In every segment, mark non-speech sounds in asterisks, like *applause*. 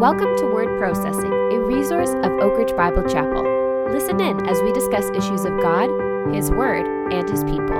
Welcome to Word Processing, a resource of Oak Ridge Bible Chapel. Listen in as we discuss issues of God, His Word, and His people.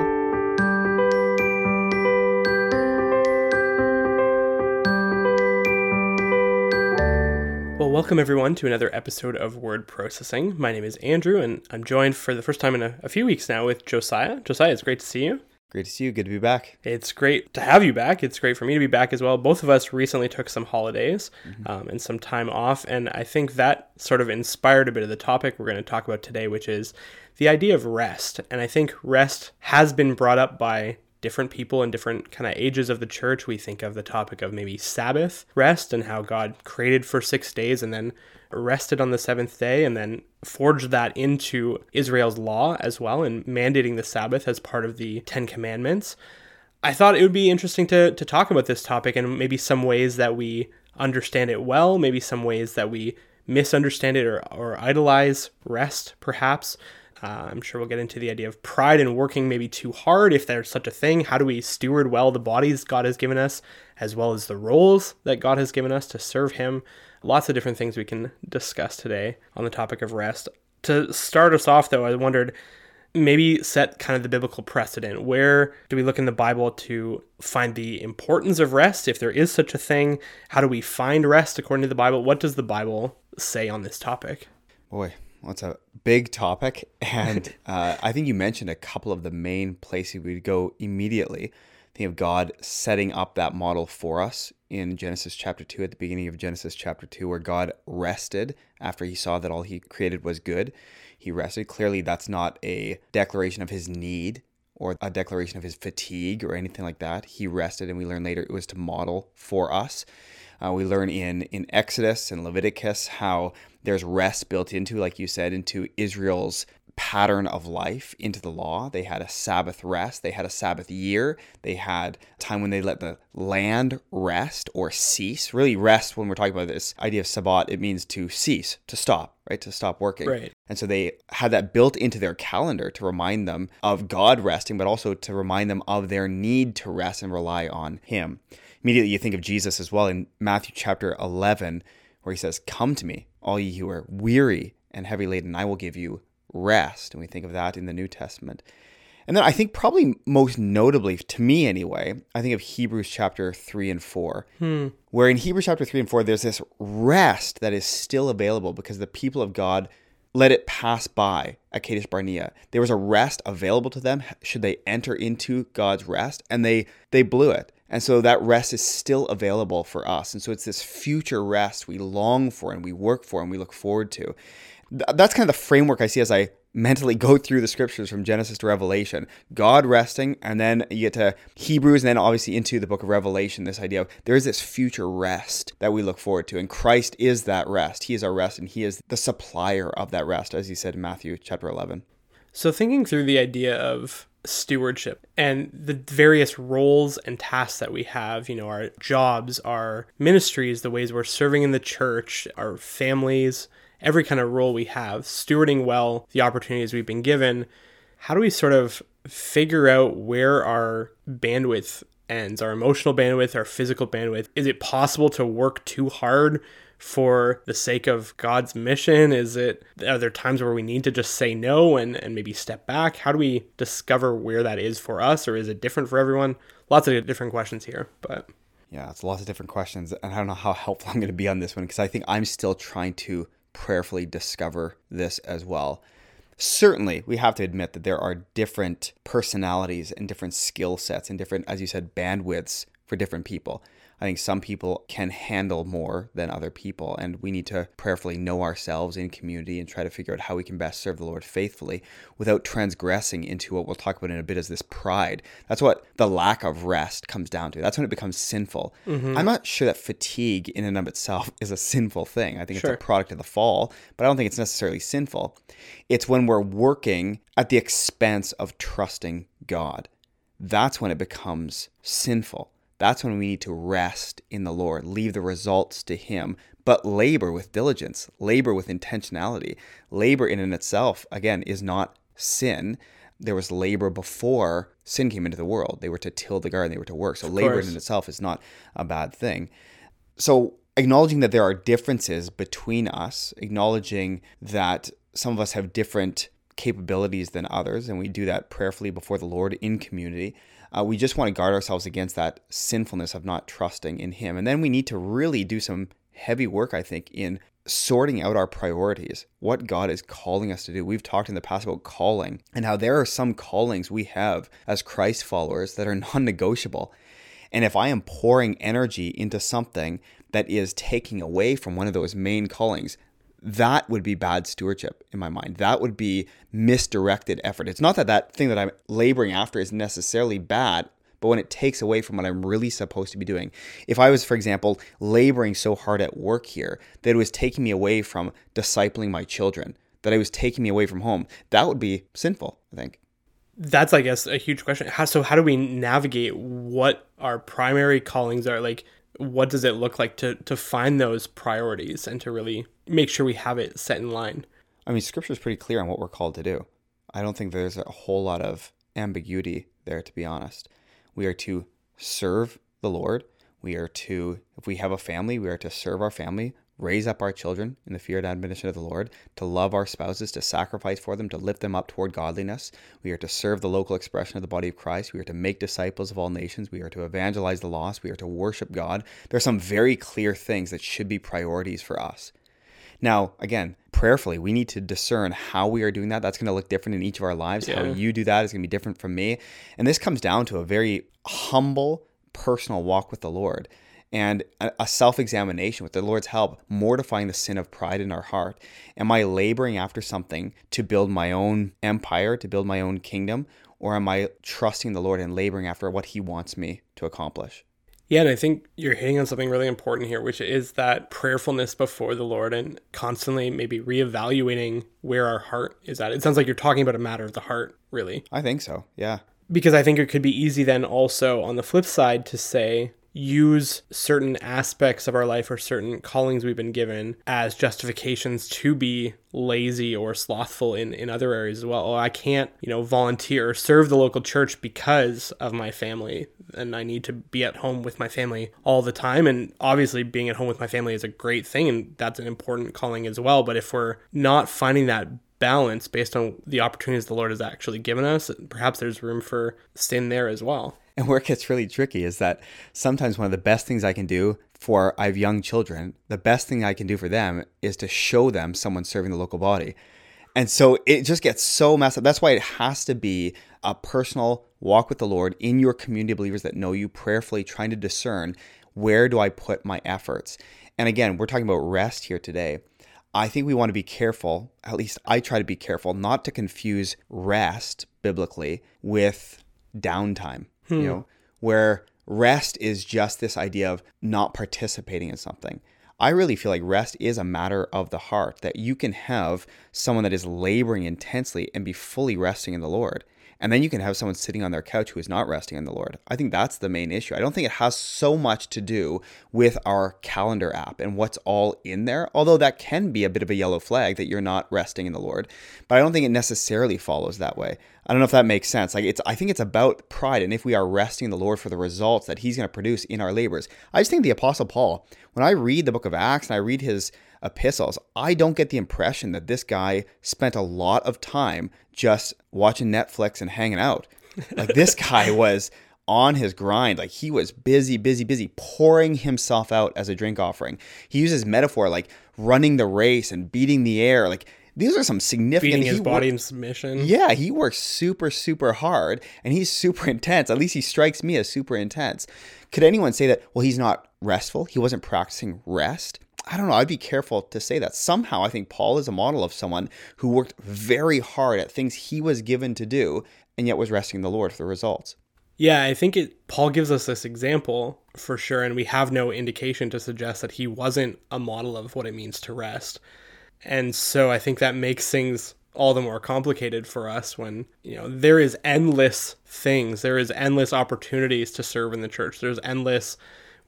Well, welcome everyone to another episode of Word Processing. My name is Andrew, and I'm joined for the first time in a, a few weeks now with Josiah. Josiah, it's great to see you. Great to see you. Good to be back. It's great to have you back. It's great for me to be back as well. Both of us recently took some holidays um, and some time off, and I think that sort of inspired a bit of the topic we're going to talk about today, which is the idea of rest. And I think rest has been brought up by different people in different kind of ages of the church. We think of the topic of maybe Sabbath rest and how God created for six days and then rested on the seventh day and then forged that into Israel's law as well and mandating the Sabbath as part of the Ten Commandments. I thought it would be interesting to, to talk about this topic and maybe some ways that we understand it well, maybe some ways that we misunderstand it or, or idolize rest, perhaps. Uh, I'm sure we'll get into the idea of pride and working maybe too hard, if there's such a thing. How do we steward well the bodies God has given us, as well as the roles that God has given us to serve Him? Lots of different things we can discuss today on the topic of rest. To start us off, though, I wondered maybe set kind of the biblical precedent. Where do we look in the Bible to find the importance of rest, if there is such a thing? How do we find rest according to the Bible? What does the Bible say on this topic? Boy, well, a big topic. *laughs* And uh, I think you mentioned a couple of the main places we'd go immediately. Think of God setting up that model for us in Genesis chapter 2, at the beginning of Genesis chapter 2, where God rested after he saw that all he created was good. He rested. Clearly, that's not a declaration of his need or a declaration of his fatigue or anything like that. He rested, and we learn later it was to model for us. Uh, we learn in in Exodus and Leviticus how there's rest built into, like you said, into Israel's pattern of life into the law. They had a Sabbath rest, they had a Sabbath year, they had time when they let the land rest or cease. Really, rest, when we're talking about this idea of Sabbat, it means to cease, to stop, right? To stop working. Right. And so they had that built into their calendar to remind them of God resting, but also to remind them of their need to rest and rely on Him. Immediately, you think of Jesus as well in Matthew chapter 11, where He says, Come to me, all ye who are weary and heavy laden, I will give you rest. And we think of that in the New Testament. And then I think probably most notably, to me anyway, I think of Hebrews chapter 3 and 4, hmm. where in Hebrews chapter 3 and 4, there's this rest that is still available because the people of God let it pass by at Kadesh Barnea. There was a rest available to them should they enter into God's rest, and they they blew it. And so that rest is still available for us. And so it's this future rest we long for and we work for and we look forward to. Th- That's kind of the framework I see as I mentally go through the scriptures from Genesis to Revelation. God resting, and then you get to Hebrews, and then obviously into the book of Revelation, this idea of there is this future rest that we look forward to. And Christ is that rest. He is our rest, and He is the supplier of that rest, as He said in Matthew chapter 11. So, thinking through the idea of stewardship and the various roles and tasks that we have, you know, our jobs, our ministries, the ways we're serving in the church, our families, every kind of role we have, stewarding well the opportunities we've been given, how do we sort of figure out where our bandwidth ends, our emotional bandwidth, our physical bandwidth? Is it possible to work too hard? for the sake of God's mission? Is it are there times where we need to just say no and, and maybe step back? How do we discover where that is for us or is it different for everyone? Lots of different questions here, but Yeah, it's lots of different questions, and I don't know how *laughs* helpful I'm going to be on this one because I think I'm still trying to prayerfully discover this as well. Certainly, we have to admit that there are different personalities and different skill sets and different, as you said, bandwidths for different people. I think some people can handle more than other people, and we need to prayerfully know ourselves in community and try to figure out how we can best serve the Lord faithfully without transgressing into what we'll talk about in a bit as this pride. That's what the lack of rest comes down to. That's when it becomes sinful. Mm-hmm. I'm not sure that fatigue in and of itself *laughs* is a sinful thing. I think Sure. it's a product of the fall, but I don't think it's necessarily sinful. It's when we're working at the expense of trusting God. That's when it becomes sinful. That's when we need to rest in the Lord, leave the results to Him, but labor with diligence, labor with intentionality. Labor in and itself, again, is not sin. There was labor before sin came into the world. They were to till the garden, they were to work. So labor course. in itself is not a bad thing. So acknowledging that there are differences between us, acknowledging that some of us have different capabilities than others, and we do that prayerfully before the Lord in community. Uh, we just want to guard ourselves against that sinfulness of not trusting in Him. And then we need to really do some heavy work, I think, in sorting out our priorities, what God is calling us to do. We've talked in the past about calling and how there are some callings we have as Christ followers that are *laughs* non negotiable. And if I am pouring energy into something that is taking away from one of those main callings, that would be bad stewardship in my mind. That would be misdirected effort. It's not that that thing that I'm laboring after is necessarily bad, but when it takes away from what I'm really supposed to be doing. If I was, for example, laboring so hard at work here that it was taking me away from discipling my children, that it was taking me away from home, that would be sinful, I think that's i guess a huge question how, so how do we navigate what our primary callings are like what does it look like to to find those priorities and to really make sure we have it set in line i mean scripture is pretty clear on what we're called to do i don't think there's a whole lot of ambiguity there to be honest we are to serve the lord we are to if we have a family we are to serve our family raise up our children in the fear and admonition of the Lord, to love our spouses, to sacrifice for them, to lift them up toward godliness. We are to serve the local expression of the body of Christ. We are to make disciples of all nations. We are to evangelize the lost. We are to worship God. There are some very clear things that should be priorities for us. Now, again, prayerfully, we need to discern how we are doing that. That's going to look different in each of our lives. Yeah. How you do that is going to be different from me. And this comes down to a very humble, personal walk with the Lord and a self examination with the Lord's help, mortifying the sin of pride in our heart. Am I laboring after something to build my own empire, to build my own kingdom? Or am I trusting the Lord and laboring after what He wants me to accomplish? Yeah, and I think you're hitting on something really important here, which is that prayerfulness before the Lord and constantly maybe reevaluating where our heart is at. It sounds like you're talking about a matter of the heart, really. I think so, yeah. Because I think it could be easy then also on the flip side to say, use certain aspects of our life or certain callings we've been given as justifications to be lazy or slothful in, in other areas as well. Oh, I can't, you know, volunteer or serve the local church because of my family and I need to be at home with my family all the time. And obviously being at home with my family is a great thing and that's an important calling as well. But if we're not finding that balance based on the opportunities the Lord has actually given us, perhaps there's room for sin there as well. And where it gets really tricky is that sometimes one of the best things I can do for I have young children, the best thing I can do for them is to show them someone serving the local body. And so it just gets so messed up. That's why it has to be a personal walk with the Lord in your community of believers that know you prayerfully, trying to discern where do I put my efforts. And again, we're talking about rest here today. I think we want to be careful, at least I try to be careful, not to confuse rest biblically with downtime hmm. you know, where rest is just this idea of not participating in something. I really feel like rest is a matter of the heart, that you can have someone that is laboring intensely and be fully resting in the Lord. And then you can have someone sitting on their couch who is not resting in the Lord. I think that's the main issue. I don't think it has so much to do with our calendar app and what's all in there, although that can be a bit of a yellow flag that you're not resting in the Lord. But I don't think it necessarily follows that way. I don't know if that makes sense. Like it's I think it's about pride and if we are resting in the Lord for the results that he's going to produce in our labors. I just think the apostle Paul, when I read the book of Acts and I read his epistles, I don't get the impression that this guy spent a lot of time just watching Netflix and hanging out. Like this *laughs* guy was on his grind. Like he was busy, busy, busy, pouring himself out as a drink offering. He uses metaphor like running the race and beating the air. Like these are some significant. Beating his body in submission. Yeah, he works super, super hard, and he's super *laughs* intense. At least he strikes me as super intense. Could anyone say that? Well, he's not restful. He wasn't practicing rest. I don't know. I'd be careful to say that. Somehow, I think Paul is a model of someone who worked very hard at things he was given to do and yet was resting the Lord for the results. Yeah, I think it Paul gives us this example for sure and we have no indication to suggest that he wasn't a model of what it means to rest. And so I think that makes things all the more complicated for us when, you know, there is endless things. There is endless opportunities to serve in the church. There's endless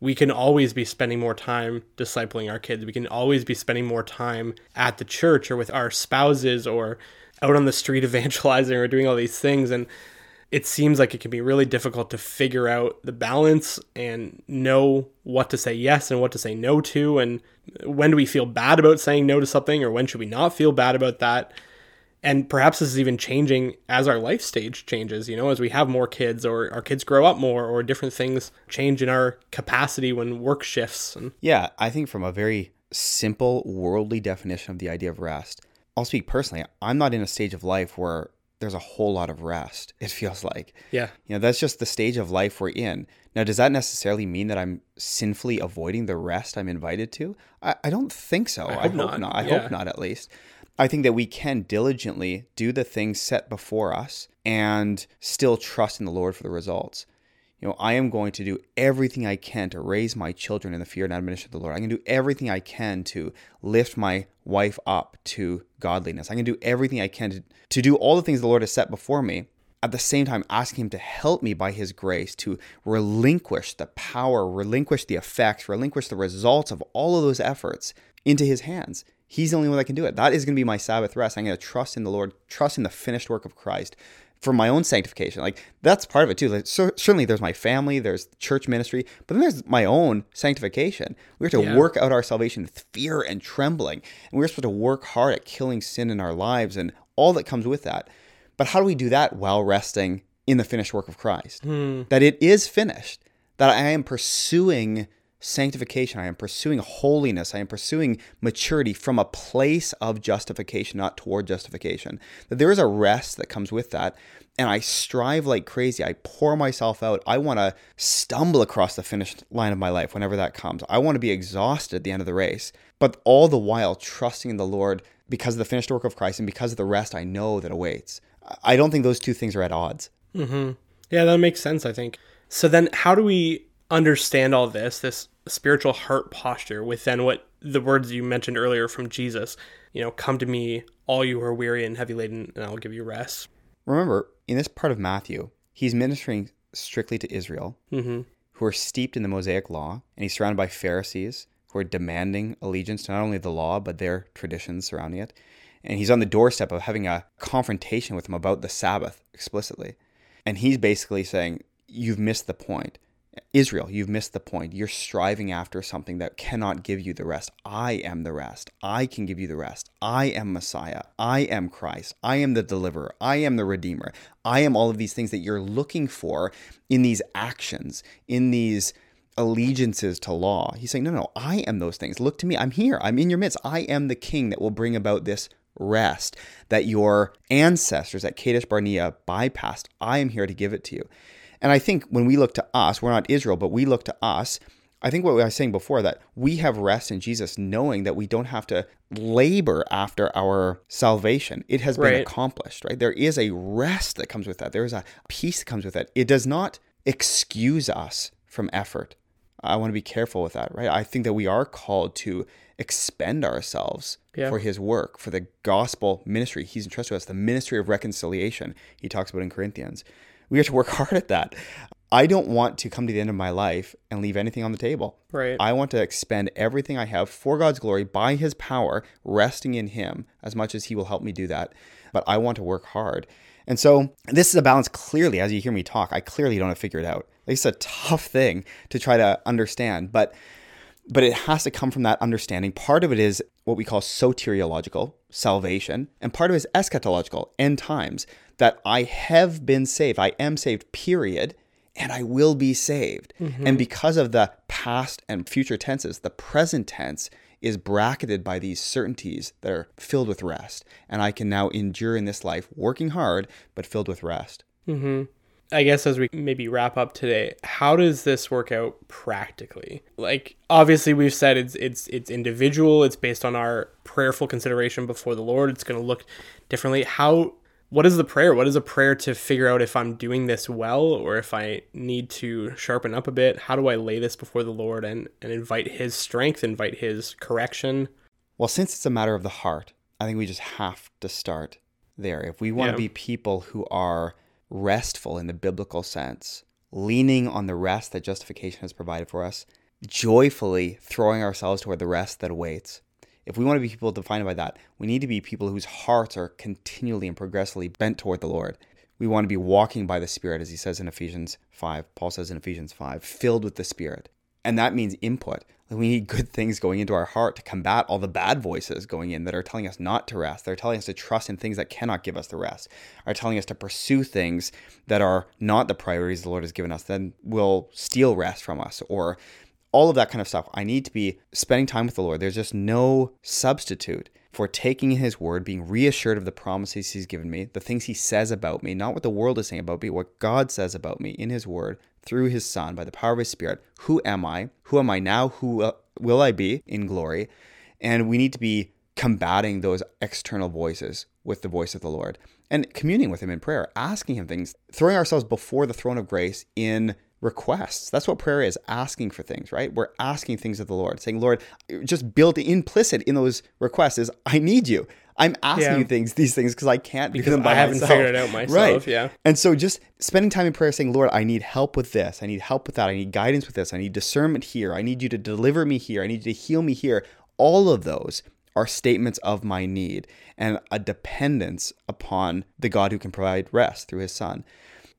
we can always be spending more time discipling our kids. We can always be spending more time at the church or with our spouses or out on the street *laughs* evangelizing or doing all these things. And it seems like it can be really difficult to figure out the balance and know what to say yes and what to say no to and when do we feel bad about saying no to something or when should we not feel bad about that and perhaps this is even changing as our life stage changes you know as we have more kids or our kids grow up more or different things change in our capacity when work shifts and yeah i think from a very simple worldly definition of the idea of rest i'll speak personally i'm not in a stage of life where there's a whole lot of rest *laughs* it feels like. Yeah. You know that's just the stage of life we're in. Now does that necessarily mean that i'm sinfully avoiding the rest i'm invited to? I, I don't think so. I i hope hope, not. not, i Yeah. hope not at least I think that we can diligently do the things set before us and still trust in the Lord for the results. You know, I am going to do everything I can to raise my children in the fear and admonition of the Lord. I'm going to do everything I can to lift my wife up to godliness. I'm going to do everything I can to, to do all the things the Lord has set before me. At the same time, asking Him to help me by His grace to relinquish the power, relinquish the effects, relinquish the results of all of those efforts into His hands. He's the only one that can do it. That is going to be my Sabbath rest. I'm going to trust in the Lord, trust in the finished work of Christ for my own sanctification. Like that's part of it too. Like cer- certainly there's my family, there's church ministry, but then there's my own sanctification. We have to Yeah. work out our salvation with fear and trembling. And we're supposed to work hard at killing sin in our lives and all that comes with that. But how do we do that while resting in the finished work of Christ? Hmm. That it is finished. That I am pursuing sanctification. I am pursuing holiness. I am pursuing maturity from a place of justification, not toward justification. That there is a rest that comes with that. And I strive like crazy. I pour myself out. I want to stumble across the finish line of my life whenever that comes. I want to be exhausted at the end of the race, but all the while trusting in the Lord because of the finished work of Christ and because of the rest I know that awaits. I don't think those two things are at odds. Mm-hmm. Yeah, that makes sense, I think. So then how do we understand all this, this spiritual heart posture with then what the words you mentioned earlier from Jesus, you know, come to me, all you who are weary and heavy laden, and I'll give you rest. Remember, in this part of Matthew, he's ministering strictly to Israel, Mm-hmm. who are steeped in the Mosaic law, and he's surrounded by Pharisees who are demanding allegiance to not only the law, but their traditions surrounding it. And he's on the doorstep of having a confrontation with them about the Sabbath explicitly. And he's basically saying, You've missed the point. Israel, you've missed the point. You're striving after something that cannot give you the rest. I am the rest. I can give you the rest. I am Messiah. I am Christ. I am the deliverer. I am the redeemer. I am all of these things that you're looking for in these actions, in these allegiances to law. He's saying, No, no, I am those things. Look to me. I'm here. I'm in your midst. I am the king that will bring about this rest that your ancestors at Kadesh Barnea bypassed. I am here to give it to you. And I think when we look to us, we're not Israel, but we look to us. I think what I was saying before that we have rest in Jesus, knowing that we don't have to labor after our salvation. It has been accomplished, right? There is a rest that comes with that. There is a peace that comes with that. It does not excuse us from effort. I want to be careful with that, right? I think that we are called to expend ourselves Yeah. for his work, for the gospel ministry. He's entrusted us, the ministry of reconciliation, he talks about in Corinthians. We have to work *laughs* hard at that. I don't want to come to the end of my life and leave anything on the table. Right. I want to expend everything I have for God's glory by his power, resting in him as much as he will help me do that. But I want to work hard. And so this is a balance clearly, as you hear me talk, I clearly don't have figured out. It's a tough thing to try to understand, but but it has to come from that understanding. Part of it is what we call soteriological, salvation, and part of it is eschatological, end times, that I have been saved. I am saved, period, and I will be saved. Mm-hmm. And because of the past and future tenses, the present tense is bracketed by these certainties that are filled with rest. And I can now endure in this life, working hard, but filled with rest. Mm-hmm. I guess as we maybe wrap up today, how does this work out practically? Like obviously we've said it's it's it's individual, it's based on our prayerful consideration before the Lord. It's going to look differently. How what is the prayer? What is a prayer to figure out if I'm doing this well or if I need to sharpen up a bit? How do I lay this before the Lord and and invite his strength, invite his correction? Well, since it's a matter of the heart, I think we just have to start there. If we want Yeah. to be people who are restful in the biblical sense, leaning on the rest that justification has provided for us, joyfully throwing ourselves toward the rest that awaits. If we want to be people defined by that, we need to be people whose hearts are continually and progressively bent toward the Lord. We want to be walking by the Spirit, as he says in Ephesians 5. Paul says in Ephesians 5, filled with the Spirit. And that means input. We need good things going into our heart to combat all the bad voices going in that are telling us not to rest. They're telling us to trust in things that cannot give us the rest, are telling us to pursue things that are not the priorities the Lord has given us, then will steal rest from us, or all of that kind of stuff. I need to be spending time with the Lord. There's just no substitute for taking his word, being reassured of the promises he's given me, the things he says about me, not what the world is saying about me, what God says about me in his word through his son by the power of his spirit. Who am I? Who am I now? Who uh, will I be in glory? And we need to be combating those external voices with the voice of the Lord and communing with him in prayer, asking him things, throwing ourselves before the throne of grace in requests. That's what prayer is asking for things, right? We're asking things of the Lord, saying, Lord, just built implicit in those requests is, I need you. I'm asking yeah. you things, these things, because I can't because do them by I haven't myself. figured it out myself. Right. Yeah. And so just spending time in prayer saying, Lord, I need help with this. I need help with that. I need guidance with this. I need discernment here. I need you to deliver me here. I need you to heal me here. All of those are statements of my need and a dependence upon the God who can provide rest through his son.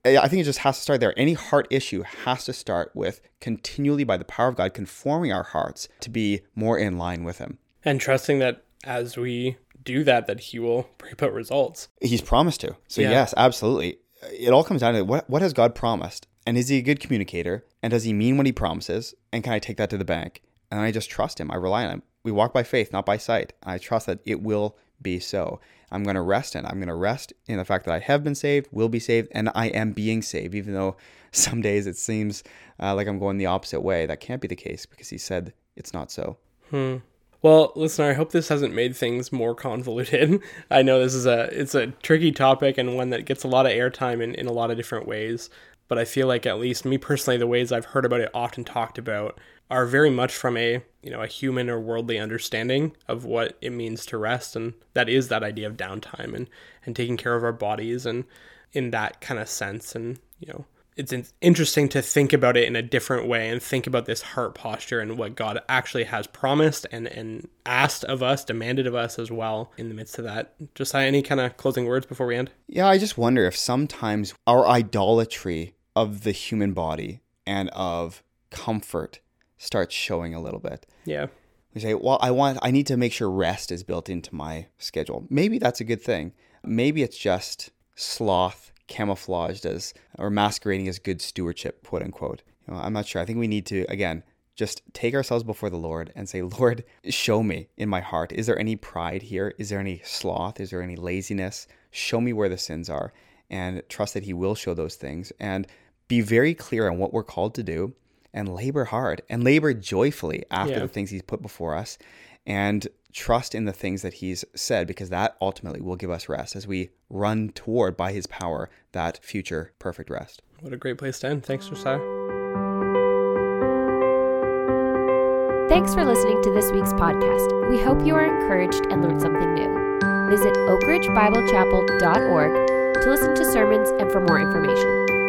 I think it just has to start there. Any heart issue has to start with continually, by the power of God, conforming our hearts to be more in line with Him. And trusting that as we do that, that He will *laughs* bring about results. He's promised to. So, yeah. yes, absolutely. It all comes down to what, what has God promised? And is He a good communicator? And does He mean what He promises? And can I take that to the bank? And I just trust Him. I rely on Him. We walk by faith, not by sight. I trust that it will be so. I'm going to rest in. I'm going to rest in the fact that I have been saved, will be saved, and I am being saved, even though *laughs* some days it seems uh, like I'm going the opposite way. That can't be the case because he said it's not so. Hmm. Well, listener, I hope this hasn't made things more convoluted. *laughs* I know this is a it's a tricky topic and one that gets a lot of airtime in, in a lot of different ways. But I feel like at least me personally, the ways I've heard about it often talked about are very much from a you know a human or worldly understanding of what it means to rest and that is that idea of downtime and and taking care of our bodies and in that kind of sense and you know it's interesting to think about it in a different way and think about this heart posture and what God actually has promised and, and asked of us, demanded of us as well in the midst of that. Just any kind of closing words before we end? Yeah, I just wonder if sometimes our idolatry of the human body and of comfort starts showing a little bit. Yeah. We say, well, I want, I need to make sure rest is built into my schedule. Maybe that's a good thing. Maybe it's just sloth camouflaged as or masquerading as good stewardship, quote unquote. You know, I'm not sure. I think we need to again just take ourselves before the Lord and say, Lord, show me in my heart. Is there any pride here? Is there any sloth? Is there any laziness? Show me where the sins are and trust that He will show those things and be very clear on what we're called to do and labor hard and labor joyfully after yeah. the things he's put before us and trust in the things that he's said because that ultimately will give us rest as we run toward by his power that future perfect rest. What a great place to end. Thanks, Josiah. Thanks for listening to this week's podcast. We hope you are encouraged and learned something new. Visit oakridgebiblechapel.org to listen to sermons and for more information.